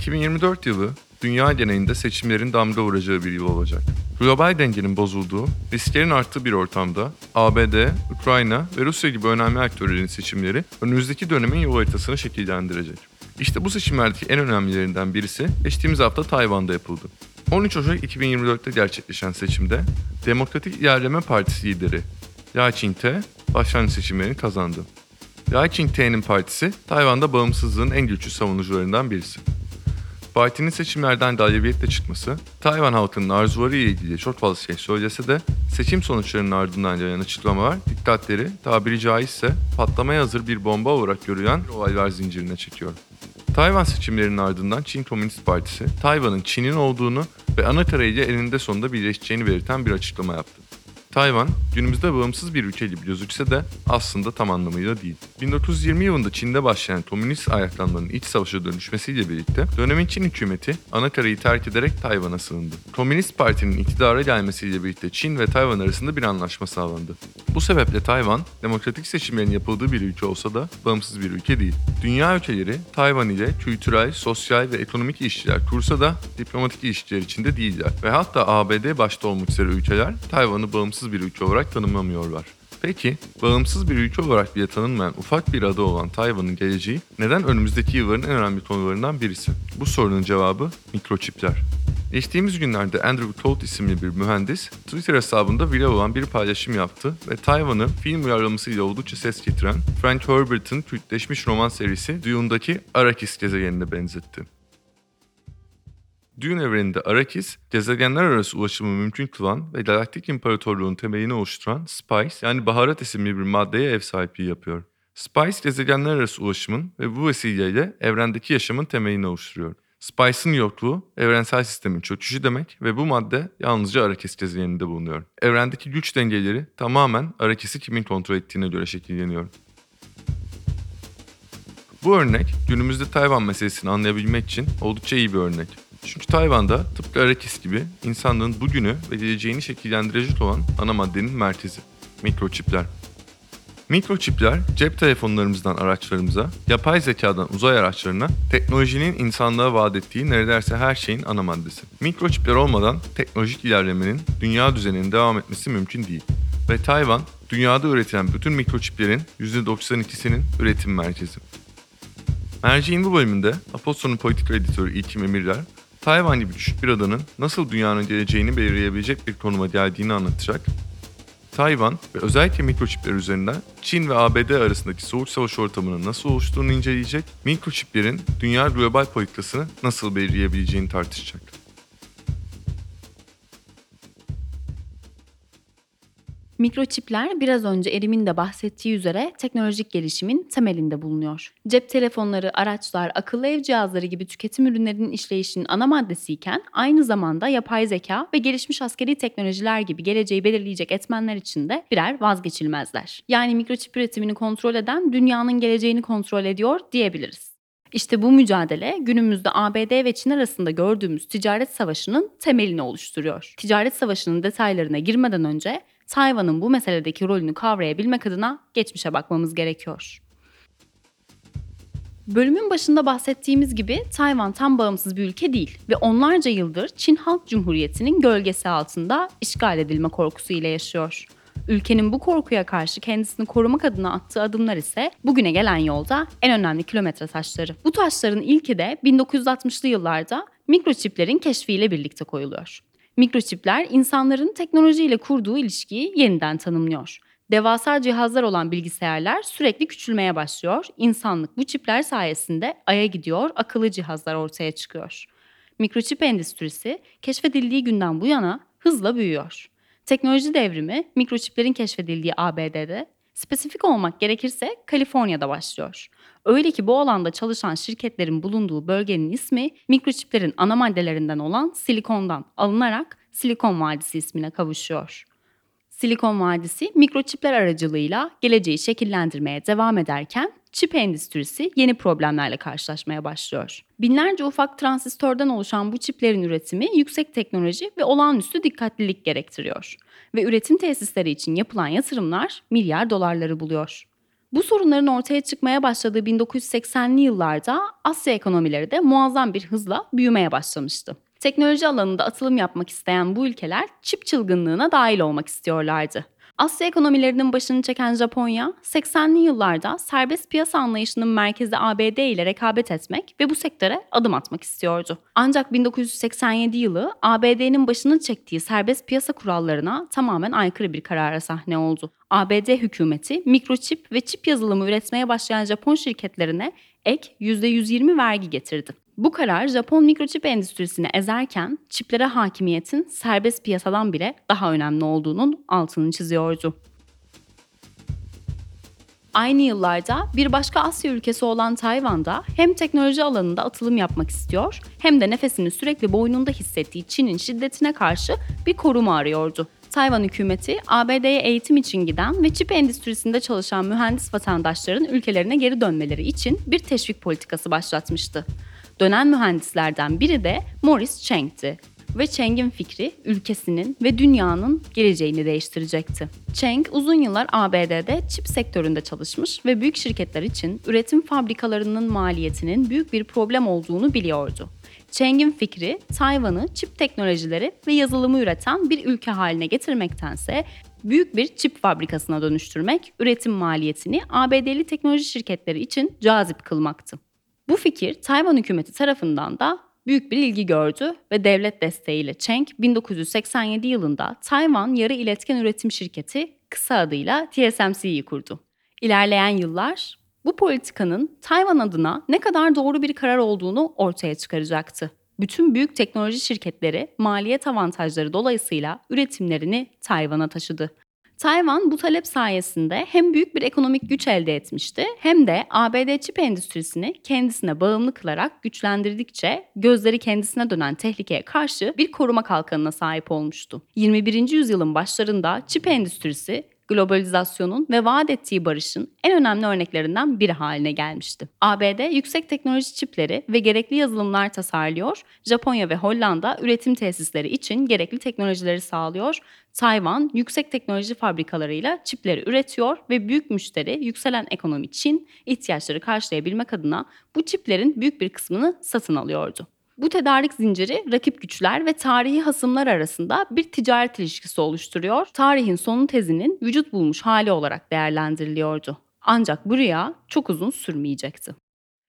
2024 yılı dünya genelinde seçimlerin damga vuracağı bir yıl olacak. Global dengenin bozulduğu, risklerin arttığı bir ortamda ABD, Ukrayna ve Rusya gibi önemli aktörlerin seçimleri önümüzdeki dönemin yol haritasını şekillendirecek. İşte bu seçimlerdeki en önemlilerinden birisi geçtiğimiz hafta Tayvan'da yapıldı. 13 Ocak 2024'te gerçekleşen seçimde Demokratik İlerleme Partisi lideri Yai Ching-te başkanlık seçimlerini kazandı. Yai Ching-te'nin partisi Tayvan'da bağımsızlığın en güçlü savunucularından birisi. Partinin seçimlerden galibiyetle çıkması, Tayvan halkının arzuları ile ilgili çok fazla şey söylese de seçim sonuçlarının ardından gelen açıklamalar dikkatleri tabiri caizse patlamaya hazır bir bomba olarak görülen olaylar zincirine çekiyor. Tayvan seçimlerinin ardından Çin Komünist Partisi, Tayvan'ın Çin'in olduğunu ve ana karayla eninde sonunda birleşeceğini belirten bir açıklama yaptı. Tayvan, günümüzde bağımsız bir ülke gibi gözükse de aslında tam anlamıyla değil. 1920 yılında Çin'de başlayan komünist ayaklanmanın iç savaşa dönüşmesiyle birlikte dönemin Çin hükümeti anakarayı terk ederek Tayvan'a sığındı. Komünist Parti'nin iktidara gelmesiyle birlikte Çin ve Tayvan arasında bir anlaşma sağlandı. Bu sebeple Tayvan, demokratik seçimlerin yapıldığı bir ülke olsa da bağımsız bir ülke değil. Dünya ülkeleri Tayvan ile kültürel, sosyal ve ekonomik ilişkiler kursa da diplomatik ilişkiler içinde değiller. Ve hatta ABD başta olmak üzere ülkeler Tayvan'ı bağımsız bir ülke olarak tanımlamıyorlar. Peki, bağımsız bir ülke olarak bile tanınmayan ufak bir ada olan Tayvan'ın geleceği neden önümüzdeki yılların en önemli konularından birisi? Bu sorunun cevabı mikroçipler. Geçtiğimiz günlerde Andrew Todd isimli bir mühendis Twitter hesabında viral olan bir paylaşım yaptı ve Tayvan'ı film uyarlamasıyla oldukça ses getiren Frank Herbert'ın kültleşmiş roman serisi Dune'daki Arrakis gezegenine benzetti. Dune evreninde Arrakis, gezegenler arası ulaşımı mümkün kılan ve galaktik imparatorluğun temelini oluşturan Spice yani baharat isimli bir maddeye ev sahipliği yapıyor. Spice gezegenler arası ulaşımın ve bu vesileyle evrendeki yaşamın temelini oluşturuyor. Spice'ın yokluğu evrensel sistemin çöküşü demek ve bu madde yalnızca Arrakis gezegeninde bulunuyor. Evrendeki güç dengeleri tamamen Arrakis'i kimin kontrol ettiğine göre şekilleniyor. Bu örnek günümüzde Tayvan meselesini anlayabilmek için oldukça iyi bir örnek. Çünkü Tayvan'da tıpkı Arrakis gibi insanlığın bugünü ve geleceğini şekillendirecek olan ana maddenin merkezi. Mikroçipler. Mikroçipler cep telefonlarımızdan araçlarımıza, yapay zekadan uzay araçlarına teknolojinin insanlığa vaat ettiği neredeyse her şeyin ana maddesi. Mikroçipler olmadan teknolojik ilerlemenin dünya düzeninin devam etmesi mümkün değil. Ve Tayvan, dünyada üretilen bütün mikroçiplerin %92'sinin üretim merkezi. Merceğin bu bölümünde Aposto'nun politika editörü İlkim Emirler, Tayvan gibi küçük bir adanın nasıl dünyanın geleceğini belirleyebilecek bir konuma geldiğini anlatacak. Tayvan ve özellikle mikroçipler üzerinden Çin ve ABD arasındaki soğuk savaş ortamının nasıl oluştuğunu inceleyecek, mikroçiplerin dünya global politikasını nasıl belirleyebileceğini tartışacak. Mikroçipler biraz önce Erim'in de bahsettiği üzere teknolojik gelişimin temelinde bulunuyor. Cep telefonları, araçlar, akıllı ev cihazları gibi tüketim ürünlerinin işleyişinin ana maddesiyken aynı zamanda yapay zeka ve gelişmiş askeri teknolojiler gibi geleceği belirleyecek etmenler için de birer vazgeçilmezler. Yani mikroçip üretimini kontrol eden dünyanın geleceğini kontrol ediyor diyebiliriz. İşte bu mücadele günümüzde ABD ve Çin arasında gördüğümüz ticaret savaşının temelini oluşturuyor. Ticaret savaşının detaylarına girmeden önce Tayvan'ın bu meseledeki rolünü kavrayabilmek adına geçmişe bakmamız gerekiyor. Bölümün başında bahsettiğimiz gibi Tayvan tam bağımsız bir ülke değil ve onlarca yıldır Çin Halk Cumhuriyeti'nin gölgesi altında işgal edilme korkusu ile yaşıyor. Ülkenin bu korkuya karşı kendisini korumak adına attığı adımlar ise bugüne gelen yolda en önemli kilometre taşları. Bu taşların ilki de 1960'lı yıllarda mikroçiplerin keşfiyle birlikte koyuluyor. Mikroçipler insanların teknolojiyle kurduğu ilişkiyi yeniden tanımlıyor. Devasa cihazlar olan bilgisayarlar sürekli küçülmeye başlıyor. İnsanlık bu çipler sayesinde aya gidiyor, akıllı cihazlar ortaya çıkıyor. Mikroçip endüstrisi keşfedildiği günden bu yana hızla büyüyor. Teknoloji devrimi mikroçiplerin keşfedildiği ABD'de, spesifik olmak gerekirse Kaliforniya'da başlıyor. Öyle ki bu alanda çalışan şirketlerin bulunduğu bölgenin ismi mikroçiplerin ana maddelerinden olan silikondan alınarak Silikon Vadisi ismine kavuşuyor. Silikon Vadisi mikroçipler aracılığıyla geleceği şekillendirmeye devam ederken çip endüstrisi yeni problemlerle karşılaşmaya başlıyor. Binlerce ufak transistörden oluşan bu çiplerin üretimi yüksek teknoloji ve olağanüstü dikkatlilik gerektiriyor ve üretim tesisleri için yapılan yatırımlar milyar dolarları buluyor. Bu sorunların ortaya çıkmaya başladığı 1980'li yıllarda Asya ekonomileri de muazzam bir hızla büyümeye başlamıştı. Teknoloji alanında atılım yapmak isteyen bu ülkeler çip çılgınlığına dahil olmak istiyorlardı. Asya ekonomilerinin başını çeken Japonya, 80'li yıllarda serbest piyasa anlayışının merkezi ABD ile rekabet etmek ve bu sektöre adım atmak istiyordu. Ancak 1987 yılı ABD'nin başını çektiği serbest piyasa kurallarına tamamen aykırı bir karara sahne oldu. ABD hükümeti mikroçip ve çip yazılımı üretmeye başlayan Japon şirketlerine ek %120 vergi getirdi. Bu karar Japon mikroçip endüstrisini ezerken çiplere hakimiyetin serbest piyasadan bile daha önemli olduğunun altını çiziyordu. Aynı yıllarda bir başka Asya ülkesi olan Tayvan'da hem teknoloji alanında atılım yapmak istiyor hem de nefesini sürekli boynunda hissettiği Çin'in şiddetine karşı bir koruma arıyordu. Tayvan hükümeti ABD'ye eğitim için giden ve çip endüstrisinde çalışan mühendis vatandaşların ülkelerine geri dönmeleri için bir teşvik politikası başlatmıştı. Dönen mühendislerden biri de Morris Cheng'ti ve Cheng'in fikri ülkesinin ve dünyanın geleceğini değiştirecekti. Cheng uzun yıllar ABD'de çip sektöründe çalışmış ve büyük şirketler için üretim fabrikalarının maliyetinin büyük bir problem olduğunu biliyordu. Cheng'in fikri Tayvan'ı çip teknolojileri ve yazılımı üreten bir ülke haline getirmektense büyük bir çip fabrikasına dönüştürmek üretim maliyetini ABD'li teknoloji şirketleri için cazip kılmaktı. Bu fikir Tayvan hükümeti tarafından da büyük bir ilgi gördü ve devlet desteğiyle Cheng 1987 yılında Tayvan Yarı İletken Üretim Şirketi kısa adıyla TSMC'yi kurdu. İlerleyen yıllar bu politikanın Tayvan adına ne kadar doğru bir karar olduğunu ortaya çıkaracaktı. Bütün büyük teknoloji şirketleri maliyet avantajları dolayısıyla üretimlerini Tayvan'a taşıdı. Tayvan bu talep sayesinde hem büyük bir ekonomik güç elde etmişti hem de ABD çip endüstrisini kendisine bağımlı kılarak güçlendirdikçe gözleri kendisine dönen tehlikeye karşı bir koruma kalkanına sahip olmuştu. 21. yüzyılın başlarında çip endüstrisi globalizasyonun ve vaat ettiği barışın en önemli örneklerinden biri haline gelmişti. ABD yüksek teknoloji çipleri ve gerekli yazılımlar tasarlıyor, Japonya ve Hollanda üretim tesisleri için gerekli teknolojileri sağlıyor, Tayvan yüksek teknoloji fabrikalarıyla çipleri üretiyor ve büyük müşteri yükselen ekonomi Çin ihtiyaçları karşılayabilmek adına bu çiplerin büyük bir kısmını satın alıyordu. Bu tedarik zinciri rakip güçler ve tarihi hasımlar arasında bir ticaret ilişkisi oluşturuyor. Tarihin sonu tezinin vücut bulmuş hali olarak değerlendiriliyordu. Ancak bu rüya çok uzun sürmeyecekti.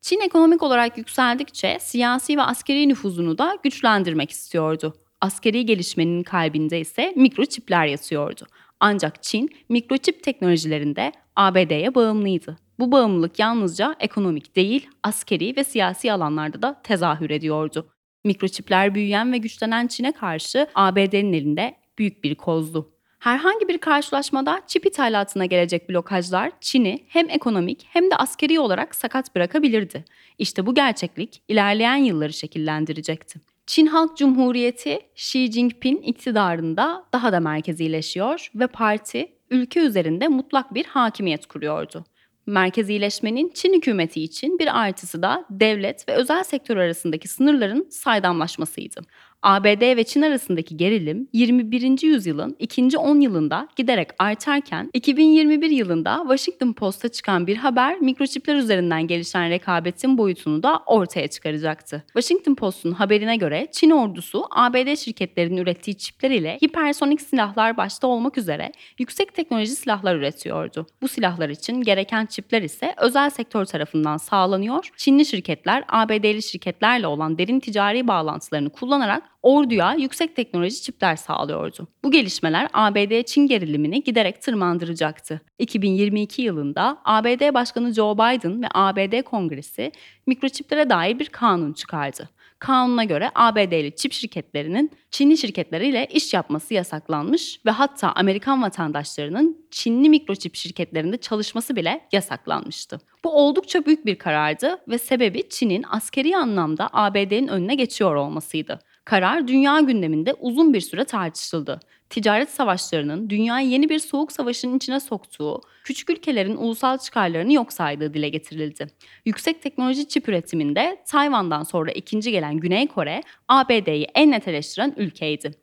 Çin ekonomik olarak yükseldikçe siyasi ve askeri nüfuzunu da güçlendirmek istiyordu. Askeri gelişmenin kalbinde ise mikroçipler yatıyordu. Ancak Çin mikroçip teknolojilerinde ABD'ye bağımlıydı. Bu bağımlılık yalnızca ekonomik değil, askeri ve siyasi alanlarda da tezahür ediyordu. Mikroçipler büyüyen ve güçlenen Çin'e karşı ABD'nin elinde büyük bir kozdu. Herhangi bir karşılaşmada çip ithalatına gelecek blokajlar Çin'i hem ekonomik hem de askeri olarak sakat bırakabilirdi. İşte bu gerçeklik ilerleyen yılları şekillendirecekti. Çin Halk Cumhuriyeti Xi Jinping iktidarında daha da merkezileşiyor ve parti ülke üzerinde mutlak bir hakimiyet kuruyordu. Merkezileşmenin Çin hükümeti için bir artısı da devlet ve özel sektör arasındaki sınırların saydamlaşmasıydı. ABD ve Çin arasındaki gerilim 21. yüzyılın ikinci 10 yılında giderek artarken 2021 yılında Washington Post'a çıkan bir haber mikroçipler üzerinden gelişen rekabetin boyutunu da ortaya çıkaracaktı. Washington Post'un haberine göre Çin ordusu ABD şirketlerinin ürettiği çipler ile hipersonik silahlar başta olmak üzere yüksek teknoloji silahlar üretiyordu. Bu silahlar için gereken çipler ise özel sektör tarafından sağlanıyor. Çinli şirketler ABD'li şirketlerle olan derin ticari bağlantılarını kullanarak orduya yüksek teknoloji çipler sağlıyordu. Bu gelişmeler ABD-Çin gerilimini giderek tırmandıracaktı. 2022 yılında ABD Başkanı Joe Biden ve ABD Kongresi mikroçiplere dair bir kanun çıkardı. Kanuna göre ABD'li çip şirketlerinin Çinli şirketleriyle iş yapması yasaklanmış ve hatta Amerikan vatandaşlarının Çinli mikroçip şirketlerinde çalışması bile yasaklanmıştı. Bu oldukça büyük bir karardı ve sebebi Çin'in askeri anlamda ABD'nin önüne geçiyor olmasıydı. Karar dünya gündeminde uzun bir süre tartışıldı. Ticaret savaşlarının dünyayı yeni bir soğuk savaşın içine soktuğu, küçük ülkelerin ulusal çıkarlarını yok saydığı dile getirildi. Yüksek teknoloji çip üretiminde Tayvan'dan sonra ikinci gelen Güney Kore, ABD'yi en net eleştiren ülkeydi.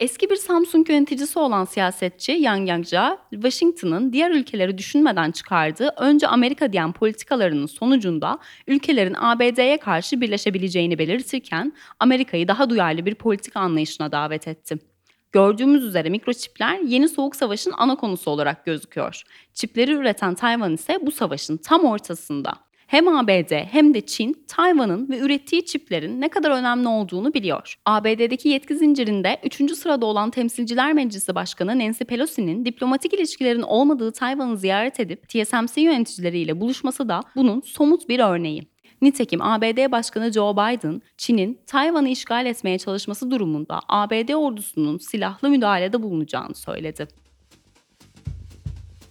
Eski bir Samsung yöneticisi olan siyasetçi Yang Yangja, Washington'ın diğer ülkeleri düşünmeden çıkardığı önce Amerika diyen politikalarının sonucunda ülkelerin ABD'ye karşı birleşebileceğini belirtirken Amerika'yı daha duyarlı bir politika anlayışına davet etti. Gördüğümüz üzere mikroçipler yeni soğuk savaşın ana konusu olarak gözüküyor. Çipleri üreten Tayvan ise bu savaşın tam ortasında. Hem ABD hem de Çin, Tayvan'ın ve ürettiği çiplerin ne kadar önemli olduğunu biliyor. ABD'deki yetki zincirinde 3. sırada olan Temsilciler Meclisi Başkanı Nancy Pelosi'nin diplomatik ilişkilerin olmadığı Tayvan'ı ziyaret edip TSMC yöneticileriyle buluşması da bunun somut bir örneği. Nitekim ABD Başkanı Joe Biden, Çin'in Tayvan'ı işgal etmeye çalışması durumunda ABD ordusunun silahlı müdahalede bulunacağını söyledi.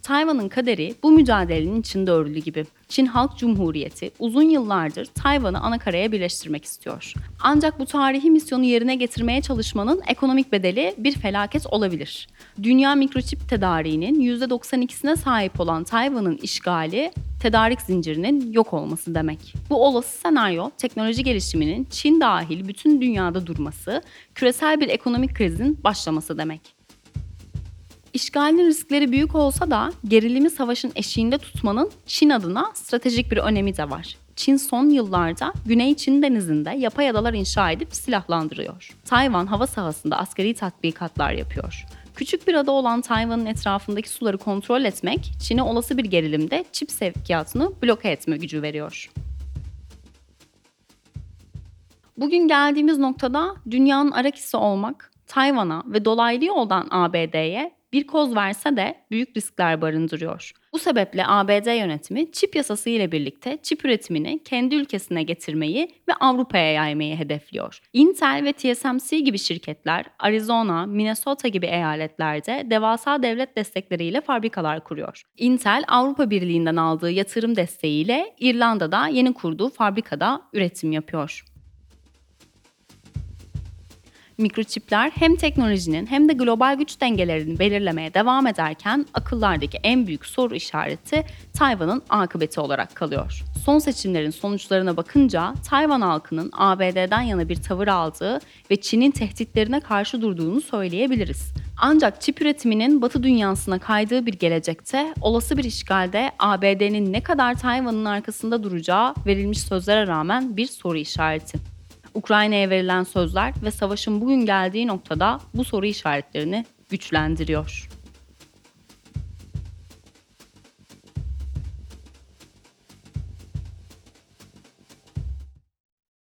Tayvan'ın kaderi bu mücadelenin içinde örülü gibi. Çin Halk Cumhuriyeti uzun yıllardır Tayvan'ı anakaraya birleştirmek istiyor. Ancak bu tarihi misyonu yerine getirmeye çalışmanın ekonomik bedeli bir felaket olabilir. Dünya mikroçip tedariğinin %92'sine sahip olan Tayvan'ın işgali tedarik zincirinin yok olması demek. Bu olası senaryo teknoloji gelişiminin Çin dahil bütün dünyada durması, küresel bir ekonomik krizin başlaması demek. İşgalin riskleri büyük olsa da gerilimi savaşın eşiğinde tutmanın Çin adına stratejik bir önemi de var. Çin son yıllarda Güney Çin denizinde yapay adalar inşa edip silahlandırıyor. Tayvan hava sahasında askeri tatbikatlar yapıyor. Küçük bir ada olan Tayvan'ın etrafındaki suları kontrol etmek, Çin'e olası bir gerilimde çip sevkiyatını bloke etme gücü veriyor. Bugün geldiğimiz noktada dünyanın arakisi olmak, Tayvan'a ve dolaylı yoldan ABD'ye bir koz verse de büyük riskler barındırıyor. Bu sebeple ABD yönetimi çip yasası ile birlikte çip üretimini kendi ülkesine getirmeyi ve Avrupa'ya yaymayı hedefliyor. Intel ve TSMC gibi şirketler Arizona, Minnesota gibi eyaletlerde devasa devlet destekleriyle fabrikalar kuruyor. Intel Avrupa Birliği'nden aldığı yatırım desteğiyle İrlanda'da yeni kurduğu fabrikada üretim yapıyor. Mikroçipler hem teknolojinin hem de global güç dengelerini belirlemeye devam ederken akıllardaki en büyük soru işareti Tayvan'ın akıbeti olarak kalıyor. Son seçimlerin sonuçlarına bakınca Tayvan halkının ABD'den yana bir tavır aldığı ve Çin'in tehditlerine karşı durduğunu söyleyebiliriz. Ancak çip üretiminin Batı dünyasına kaydığı bir gelecekte olası bir işgalde ABD'nin ne kadar Tayvan'ın arkasında duracağı verilmiş sözlere rağmen bir soru işareti. Ukrayna'ya verilen sözler ve savaşın bugün geldiği noktada bu soru işaretlerini güçlendiriyor.